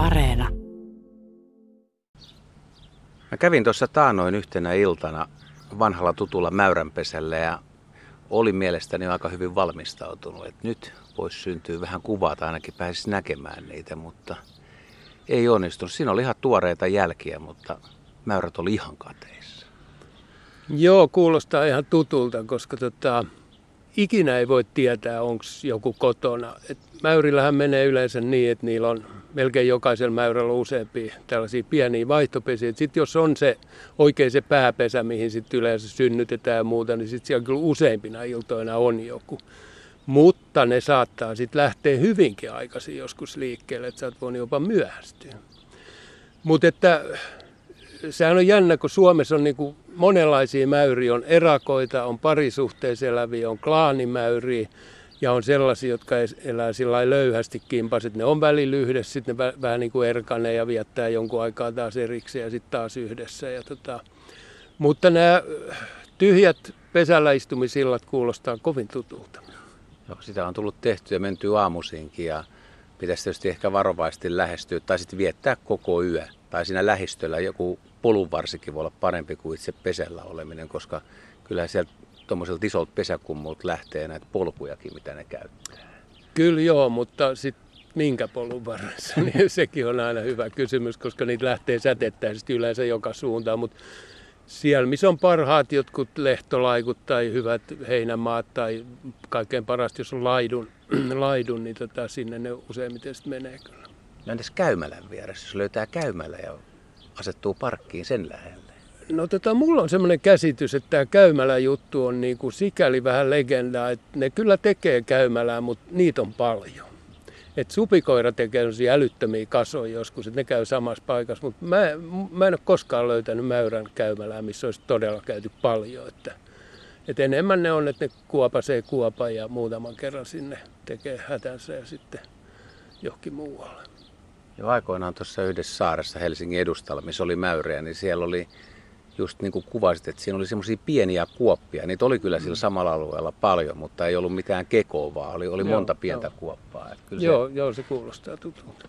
Areena. Mä kävin tuossa taanoin yhtenä iltana vanhalla tutulla mäyränpesällä ja oli mielestäni aika hyvin valmistautunut, että nyt voisi syntyä vähän kuvaa tai ainakin pääsisi näkemään niitä, mutta ei onnistunut. Siinä oli ihan tuoreita jälkiä, mutta mäyrät oli ihan kateissa. Joo, kuulostaa ihan tutulta, koska tota, ikinä ei voi tietää, onko joku kotona. Et mäyrillähän menee yleensä niin, että niillä on melkein jokaisella mäyrällä useampia tällaisia pieniä vaihtopesiä. Sitten jos on se oikein se pääpesä, mihin sitten yleensä synnytetään ja muuta, niin sitten siellä kyllä useimpina iltoina on joku. Mutta ne saattaa sitten lähteä hyvinkin aikaisin joskus liikkeelle, että sä oot voinut jopa myöhästyä. Mutta että sehän on jännä, kun Suomessa on niinku monenlaisia mäyriä. On erakoita, on parisuhteisia eläviä, on klaanimäyriä ja on sellaisia, jotka elää sillä löyhästi kimpaset. Ne on välillä yhdessä, sitten ne vähän niin kuin erkanee ja viettää jonkun aikaa taas erikseen ja sitten taas yhdessä. Ja tota, mutta nämä tyhjät pesällä istumisillat kuulostaa kovin tutulta. Joo, sitä on tullut tehty ja menty aamuisinkin ja pitäisi tietysti ehkä varovaisesti lähestyä tai sitten viettää koko yö. Tai siinä lähistöllä joku polunvarsikin voi olla parempi kuin itse pesällä oleminen, koska kyllä sieltä tuommoiselta isolta pesäkummulta lähtee näitä polkujakin, mitä ne käyttää. Kyllä joo, mutta sitten minkä polun varressa, niin sekin on aina hyvä kysymys, koska niitä lähtee sätettäisesti yleensä joka suuntaan, mutta siellä, missä on parhaat jotkut lehtolaikut tai hyvät heinämaat tai kaikkein parasta, jos on laidun, laidun niin tota, sinne ne useimmiten sitten menee kyllä. No entäs käymälän vieressä, jos löytää käymällä ja asettuu parkkiin sen lähelle? No tota, mulla on semmoinen käsitys, että tämä käymäläjuttu on niin kuin sikäli vähän legendaa, että ne kyllä tekee käymälää, mutta niitä on paljon. Et supikoira tekee sellaisia älyttömiä kasoja joskus, että ne käy samassa paikassa, mutta mä, mä en ole koskaan löytänyt mäyrän käymälää, missä olisi todella käyty paljon. Että, et enemmän ne on, että ne kuopasee kuopa ja muutaman kerran sinne tekee hätänsä ja sitten johonkin muualle. Ja aikoinaan tuossa yhdessä saaressa Helsingin edustalla, missä oli mäyriä, niin siellä oli just niin kuin kuvasit, että siinä oli semmoisia pieniä kuoppia. Niitä oli kyllä sillä mm. samalla alueella paljon, mutta ei ollut mitään kekoa, vaan oli, oli joo, monta pientä joo. kuoppaa. Että kyllä joo, se... joo, se kuulostaa tutulta.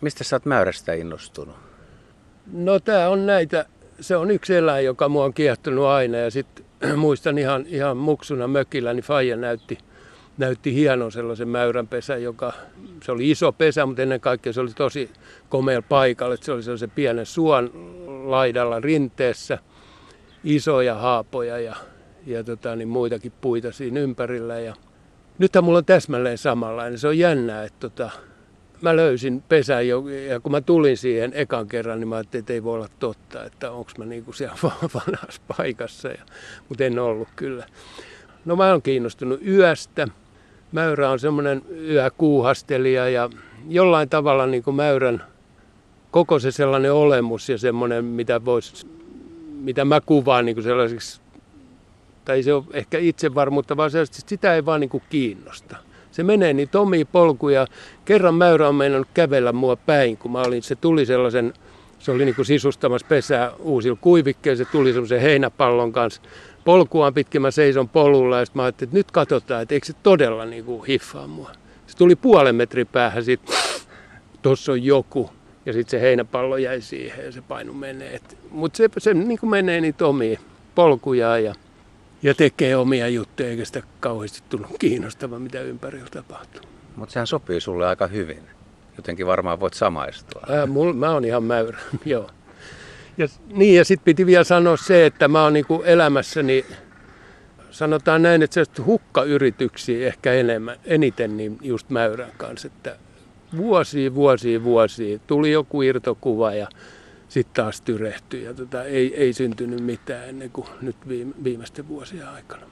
Mistä sä oot mäyrästä innostunut? No tää on näitä, se on yksi eläin, joka mua on kiehtonut aina ja sitten muistan ihan, ihan muksuna mökillä, niin Faija näytti, näytti hienon sellaisen mäyränpesä, joka, se oli iso pesä, mutta ennen kaikkea se oli tosi komealla paikalla, että se oli sellaisen pienen suon laidalla rinteessä isoja haapoja ja, ja tota, niin muitakin puita siinä ympärillä. Ja nythän mulla on täsmälleen samanlainen. Se on jännää, että tota, mä löysin pesän jo, ja kun mä tulin siihen ekan kerran, niin mä ajattelin, että ei voi olla totta, että onko mä niinku siellä vanhassa paikassa, ja, mutta en ollut kyllä. No mä oon kiinnostunut yöstä. Mäyrä on semmoinen yökuuhastelija ja jollain tavalla niin kuin mäyrän koko se sellainen olemus ja semmoinen, mitä, vois, mitä mä kuvaan niin kuin sellaiseksi, tai se on ehkä itsevarmuutta, vaan että sitä ei vaan niin kuin kiinnosta. Se menee niin omia polkuja. Kerran mäyrä on meinannut kävellä mua päin, kun mä olin, se tuli sellaisen, se oli niin kuin sisustamassa pesää uusilla kuivikkeilla, se tuli semmoisen heinäpallon kanssa polkuaan pitkin, mä seison polulla ja mä ajattelin, että nyt katsotaan, että eikö se todella niin kuin hiffaa mua. Se tuli puolen metrin päähän sitten, tuossa on joku. Ja sitten se heinäpallo jäi siihen ja se painu menee. Mutta se, se niin kuin menee niitä omia polkuja ja, ja tekee omia juttuja, eikä sitä kauheasti tullut kiinnostavaa, mitä ympärillä tapahtuu. Mutta sehän sopii sulle aika hyvin. Jotenkin varmaan voit samaistua. Ää, mul, mä oon ihan mäyrä, joo. Ja, niin, ja sitten piti vielä sanoa se, että mä oon niinku elämässäni, sanotaan näin, että se hukkayrityksiä ehkä enemmän, eniten niin just mäyrän kanssa. Että vuosia, vuosia, vuosia. Tuli joku irtokuva ja sitten taas tyrehtyi ja tota, ei, ei syntynyt mitään ennen kuin nyt viime, viimeisten vuosien aikana.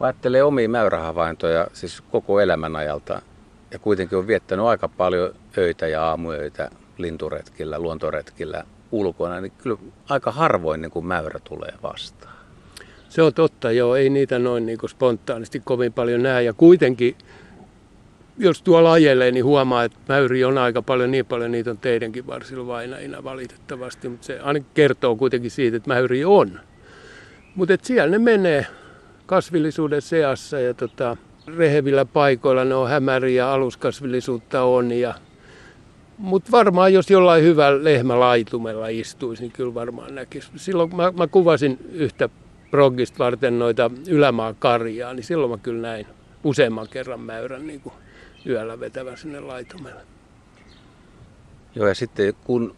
Ajattelee omia mäyrähavaintoja siis koko elämän ajalta ja kuitenkin on viettänyt aika paljon öitä ja aamuöitä linturetkillä, luontoretkillä ulkona, niin kyllä aika harvoin niin kuin mäyrä tulee vastaan. Se on totta, joo. Ei niitä noin niin kuin spontaanisti kovin paljon näe. Ja kuitenkin jos tuolla ajelee, niin huomaa, että mäyri on aika paljon, niin paljon niitä on teidänkin varsilla vainajina valitettavasti, mutta se aina kertoo kuitenkin siitä, että mäyri on. Mutta siellä ne menee kasvillisuuden seassa ja tota, rehevillä paikoilla ne on hämäriä, aluskasvillisuutta on ja Mutta varmaan jos jollain hyvä lehmälaitumella istuisi, niin kyllä varmaan näkisi. Silloin kun mä, mä kuvasin yhtä proggista varten noita ylämaan karjaa, niin silloin mä kyllä näin useamman kerran mäyrän niin kuin yöllä vetävän sinne laitumelle. Joo, ja sitten kun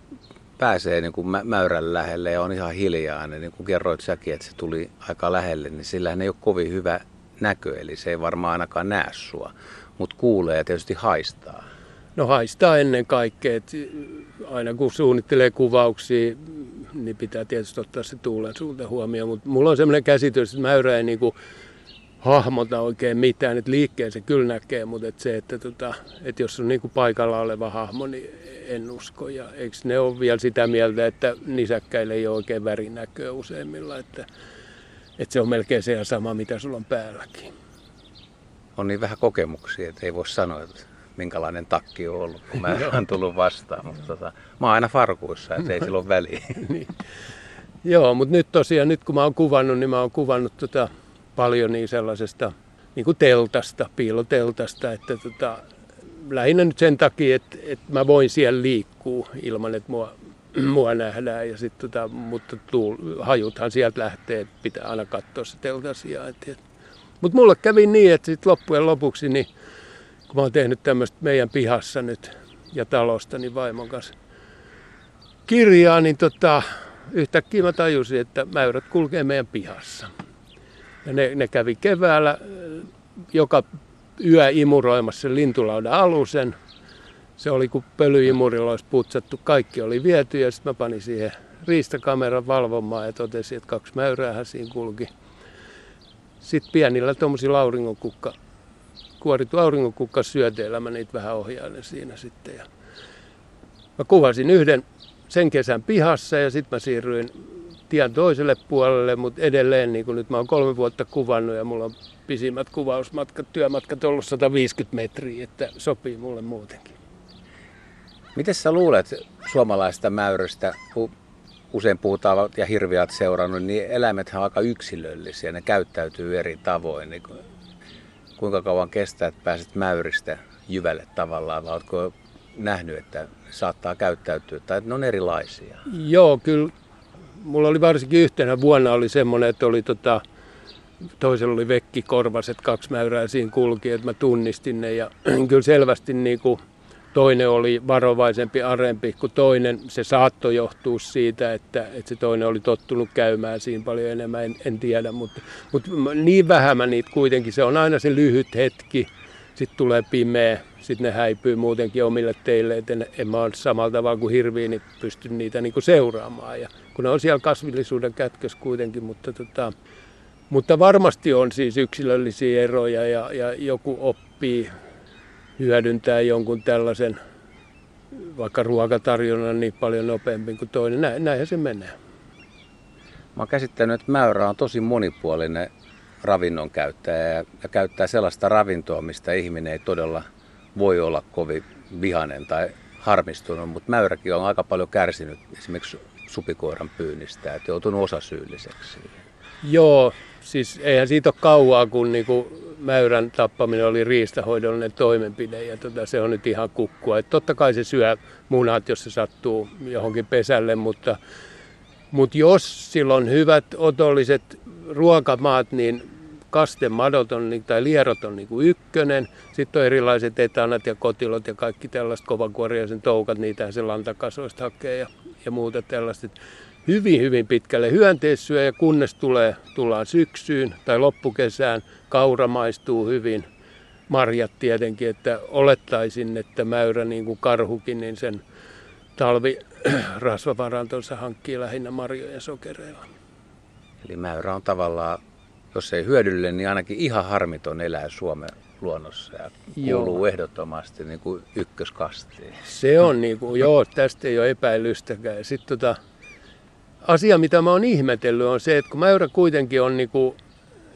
pääsee niin kuin mäyrän lähelle ja on ihan hiljaa, niin, niin kuin kerroit säkin, että se tuli aika lähelle, niin sillähän ei ole kovin hyvä näkö, eli se ei varmaan ainakaan näe sua, mutta kuulee ja tietysti haistaa. No haistaa ennen kaikkea, että aina kun suunnittelee kuvauksia, niin pitää tietysti ottaa se tuulen suunta huomioon, mutta mulla on sellainen käsitys, että mäyrä ei niin kuin hahmota oikein mitään, että liikkeen se kyllä näkee, mutta että se, että, tota, että jos on niin kuin paikalla oleva hahmo, niin en usko. Ja eikö ne ole vielä sitä mieltä, että nisäkkäille ei ole oikein värinäköä useimmilla, että, että se on melkein se sama, mitä sulla on päälläkin. On niin vähän kokemuksia, että ei voi sanoa, että minkälainen takki on ollut, kun mä oon tullut vastaan. Mutta tota, mä oon aina farkuissa, että ei sillä ole väliä. niin. Joo, mutta nyt tosiaan, nyt kun mä oon kuvannut, niin mä oon kuvannut tota, paljon niin sellaisesta niin kuin teltasta, piiloteltasta, että tota, lähinnä nyt sen takia, että, että mä voin siellä liikkua ilman, että mua, mua nähdään. Ja sit, tota, mutta tuul, hajuthan sieltä lähtee, että pitää aina katsoa se teltasia. Mutta mulle kävi niin, että sit loppujen lopuksi, niin, kun mä oon tehnyt tämmöistä meidän pihassa nyt ja talosta, niin vaimon kanssa kirjaa, niin tota, yhtäkkiä mä tajusin, että mäyrät kulkee meidän pihassa. Ja ne, ne kävi keväällä joka yö imuroimassa lintulaudan alusen. Se oli kuin pölyimurilla olisi putsattu, kaikki oli viety ja sitten mä panin siihen riistakameran valvomaan ja totesin, että kaksi mäyräähän siinä kulki. Sitten pienillä tuommoisilla auringonkukka, kuorittu auringonkukka syöteillä mä niitä vähän ohjailen siinä sitten. Ja mä kuvasin yhden sen kesän pihassa ja sitten mä siirryin tien toiselle puolelle, mutta edelleen niin kun nyt mä oon kolme vuotta kuvannut ja mulla on pisimmät kuvausmatkat, työmatkat ollut 150 metriä, että sopii mulle muutenkin. Miten sä luulet suomalaista mäyrästä, kun usein puhutaan ja hirviät seurannut, niin eläimet on aika yksilöllisiä, ne käyttäytyy eri tavoin. Niin kuinka kauan kestää, että pääset mäyristä jyvälle tavallaan, vai oletko nähnyt, että saattaa käyttäytyä, tai että ne on erilaisia? Joo, kyllä. Mulla oli varsinkin yhtenä vuonna oli semmoinen, että oli tota, toisella oli vekkikorvaset, kaksi mäyrää siinä kulki, että mä tunnistin ne ja kyllä selvästi niin kuin toinen oli varovaisempi, arempi kuin toinen. Se saattoi johtua siitä, että, että se toinen oli tottunut käymään siinä paljon enemmän, en, en tiedä, mutta, mutta niin vähän mä niitä kuitenkin, se on aina se lyhyt hetki, sitten tulee pimeä, sitten ne häipyy muutenkin omille teille, että en, en mä ole samalla tavalla kuin hirviä, niin pysty niitä niin kuin seuraamaan. Ja kun ne on siellä kasvillisuuden kätkössä kuitenkin, mutta tota, mutta varmasti on siis yksilöllisiä eroja ja, ja joku oppii hyödyntää jonkun tällaisen vaikka ruokatarjonnan niin paljon nopeammin kuin toinen. Näin, näinhän se menee. Mä oon käsittänyt, että mäyrä on tosi monipuolinen ravinnon käyttäjä ja, ja käyttää sellaista ravintoa, mistä ihminen ei todella voi olla kovin vihanen tai harmistunut, mutta mäyräkin on aika paljon kärsinyt esimerkiksi supikoiran pyynnistä, että joutunut osasyylliseksi. Joo, siis eihän siitä ole kauaa, kun niinku mäyrän tappaminen oli riistahoidollinen toimenpide ja tota, se on nyt ihan kukkua. Et totta kai se syö munat, jos se sattuu johonkin pesälle, mutta, mutta jos sillä on hyvät otolliset ruokamaat, niin kastemadot on, tai lierot on niin kuin ykkönen. Sitten on erilaiset etanat ja kotilot ja kaikki tällaiset kovakuoriaisen toukat, niitä se lantakasoista hakee ja, ja muuta tällaista hyvin, hyvin pitkälle hyönteissyöjä, kunnes tulee, tullaan syksyyn tai loppukesään. Kaura maistuu hyvin, marjat tietenkin, että olettaisin, että mäyrä niin kuin karhukin, niin sen talvi rasvavarantonsa hankkii lähinnä marjojen sokereilla. Eli mäyrä on tavallaan, jos ei hyödyllinen, niin ainakin ihan harmiton elää Suomen luonnossa ja kuuluu joo. ehdottomasti niin kuin ykköskastiin. Se on niin kuin, joo, tästä ei ole epäilystäkään. Sitten tota, asia, mitä mä oon ihmetellyt, on se, että kun mäyrä kuitenkin on niinku,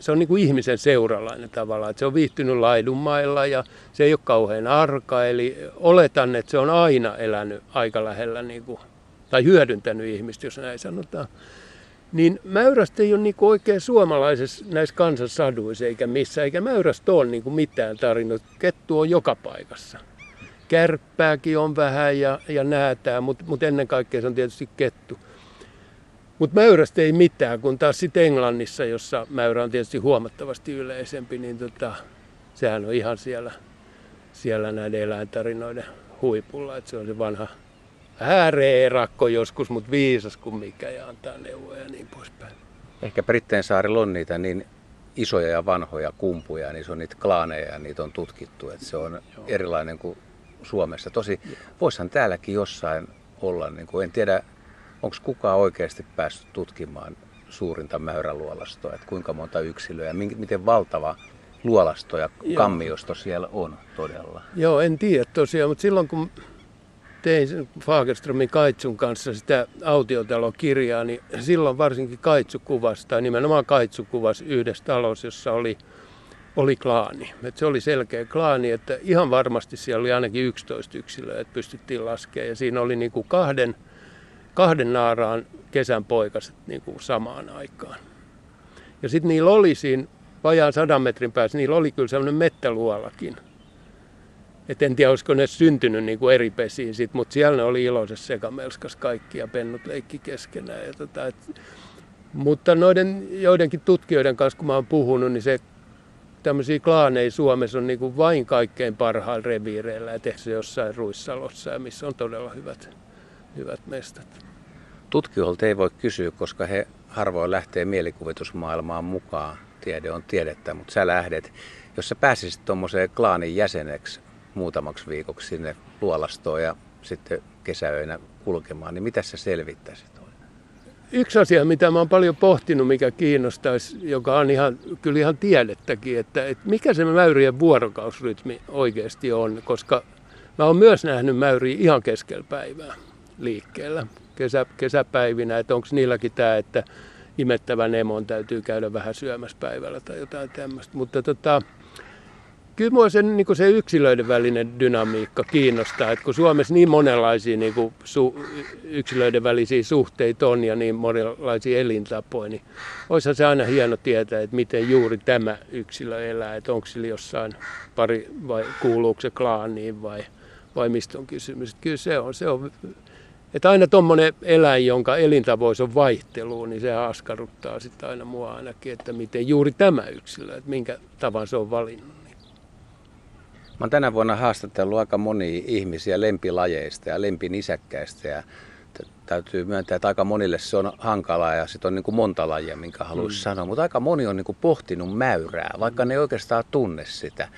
se on niinku ihmisen seuralainen tavallaan, että se on viihtynyt laidunmailla ja se ei ole kauhean arka, eli oletan, että se on aina elänyt aika lähellä niinku, tai hyödyntänyt ihmistä, jos näin sanotaan. Niin mäyrästä ei ole niinku oikein suomalaisessa näissä kansansaduissa eikä missä, eikä mäyrästä ole niinku mitään tarinut. Kettu on joka paikassa. kärppääkin on vähän ja, ja näätää, mutta mut ennen kaikkea se on tietysti kettu. Mutta mäyrästä ei mitään, kun taas sitten Englannissa, jossa mäyrä on tietysti huomattavasti yleisempi, niin tota, sehän on ihan siellä, siellä näiden eläintarinoiden huipulla. että se on se vanha hääreerakko joskus, mutta viisas kuin mikä ja antaa neuvoja ja niin poispäin. Ehkä Britteen saarilla on niitä niin isoja ja vanhoja kumpuja, niin se on niitä klaaneja ja niitä on tutkittu. Että se on Joo. erilainen kuin Suomessa. Tosi, voisihan täälläkin jossain olla, niin kuin, en tiedä, onko kukaan oikeasti päässyt tutkimaan suurinta mäyräluolastoa, että kuinka monta yksilöä ja miten valtava luolasto ja kammiosto siellä on todella. Joo, en tiedä tosiaan, mutta silloin kun tein Fagerströmin Kaitsun kanssa sitä autiotalokirjaa, niin silloin varsinkin Kaitsu kuvasi, tai nimenomaan Kaitsu kuvasi yhdessä talossa, jossa oli, oli klaani. Et se oli selkeä klaani, että ihan varmasti siellä oli ainakin 11 yksilöä, että pystyttiin laskemaan. Ja siinä oli niin kuin kahden, kahden naaraan kesän poikaset niin kuin samaan aikaan. Ja sitten niillä oli siinä vajaan sadan metrin päässä, niillä oli kyllä sellainen mettäluolakin – et en tiedä, olisiko ne syntynyt niin kuin eri pesiin, sit, mutta siellä ne oli iloisessa sekamelskas kaikki ja pennut leikki keskenään. Ja tota, et, mutta noiden joidenkin tutkijoiden kanssa, kun mä oon puhunut, niin se tämmöisiä klaaneja Suomessa on niin kuin vain kaikkein parhailla reviireillä ja se jossain Ruissalossa ja missä on todella hyvät, hyvät mestat. Tutkijoilta ei voi kysyä, koska he harvoin lähtee mielikuvitusmaailmaan mukaan. Tiede on tiedettä, mutta sä lähdet. Jos sä pääsisit tuommoiseen klaanin jäseneksi, muutamaksi viikoksi sinne luolastoon ja sitten kesäöinä kulkemaan, niin mitä sä selvittäisit? Yksi asia, mitä mä oon paljon pohtinut, mikä kiinnostaisi, joka on ihan, kyllä ihan tiedettäkin, että, että mikä se mäyrien vuorokausrytmi oikeasti on, koska mä oon myös nähnyt mäyriä ihan keskellä päivää liikkeellä kesä, kesäpäivinä, että onko niilläkin tämä, että imettävän emon täytyy käydä vähän syömässä päivällä tai jotain tämmöistä. Mutta tota, kyllä minua sen, niin se yksilöiden välinen dynamiikka kiinnostaa, että kun Suomessa niin monenlaisia niin kuin su, yksilöiden välisiä suhteita on ja niin monenlaisia elintapoja, niin olisihan se aina hieno tietää, että miten juuri tämä yksilö elää, että onko sillä jossain pari vai kuuluuko se klaaniin vai, vai mistä on kysymys. Että kyllä se on, se on että aina tuommoinen eläin, jonka elintavoissa on vaihtelu, niin se askarruttaa sitten aina mua ainakin, että miten juuri tämä yksilö, että minkä tavan se on valinnut. Mä oon tänä vuonna haastatellut aika monia ihmisiä lempilajeista ja lempinisäkkäistä ja täytyy myöntää, että aika monille se on hankalaa ja sitten on niin kuin monta lajia, minkä haluaisi mm. sanoa. Mutta aika moni on niin kuin pohtinut mäyrää, vaikka ne ei oikeastaan tunne sitä.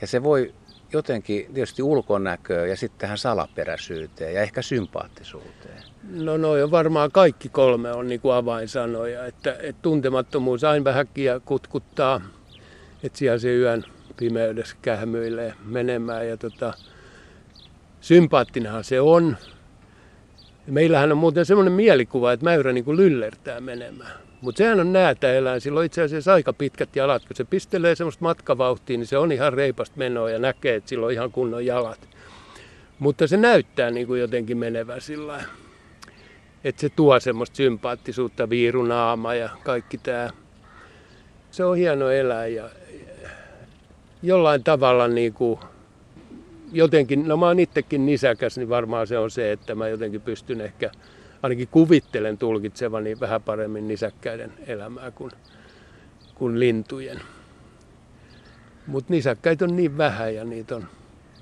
Ja se voi jotenkin tietysti ulkonäköä ja sitten tähän salaperäisyyteen ja ehkä sympaattisuuteen. No noin on varmaan kaikki kolme on niin kuin avainsanoja, että, että tuntemattomuus aina vähänkin kutkuttaa, että siellä se yön pimeydessä kähmyilee menemään. Ja tota, sympaattinenhan se on. Meillähän on muuten semmoinen mielikuva, että mäyrä niin kuin lyllertää menemään. Mutta sehän on näätä eläin. Sillä on itse asiassa aika pitkät jalat. Kun se pistelee semmoista matkavauhtia, niin se on ihan reipasta menoa ja näkee, että sillä on ihan kunnon jalat. Mutta se näyttää niin kuin jotenkin menevän sillä että se tuo semmoista sympaattisuutta, viirunaama ja kaikki tämä. Se on hieno eläin ja jollain tavalla niin kuin, jotenkin, no mä oon itsekin nisäkäs, niin varmaan se on se, että mä jotenkin pystyn ehkä, ainakin kuvittelen tulkitsevani vähän paremmin nisäkkäiden elämää kuin, kuin lintujen. Mutta nisäkkäitä on niin vähän ja niitä on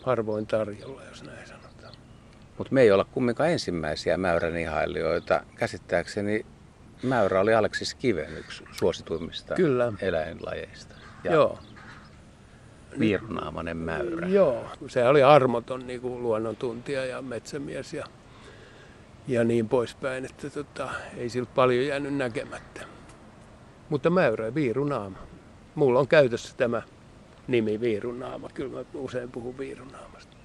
harvoin tarjolla, jos näin sanotaan. Mutta me ei olla kumminkaan ensimmäisiä mäyrän ihailijoita. Käsittääkseni mäyrä oli Aleksis Kiven yksi suosituimmista Kyllä. eläinlajeista. Ja Joo viirunaamainen mäyrä. Joo, se oli armoton niin kuin luonnontuntija ja metsämies ja, ja niin poispäin, että tota, ei siltä paljon jäänyt näkemättä. Mutta mäyrä, viirunaama. Mulla on käytössä tämä nimi viirunaama. Kyllä mä usein puhun viirunaamasta.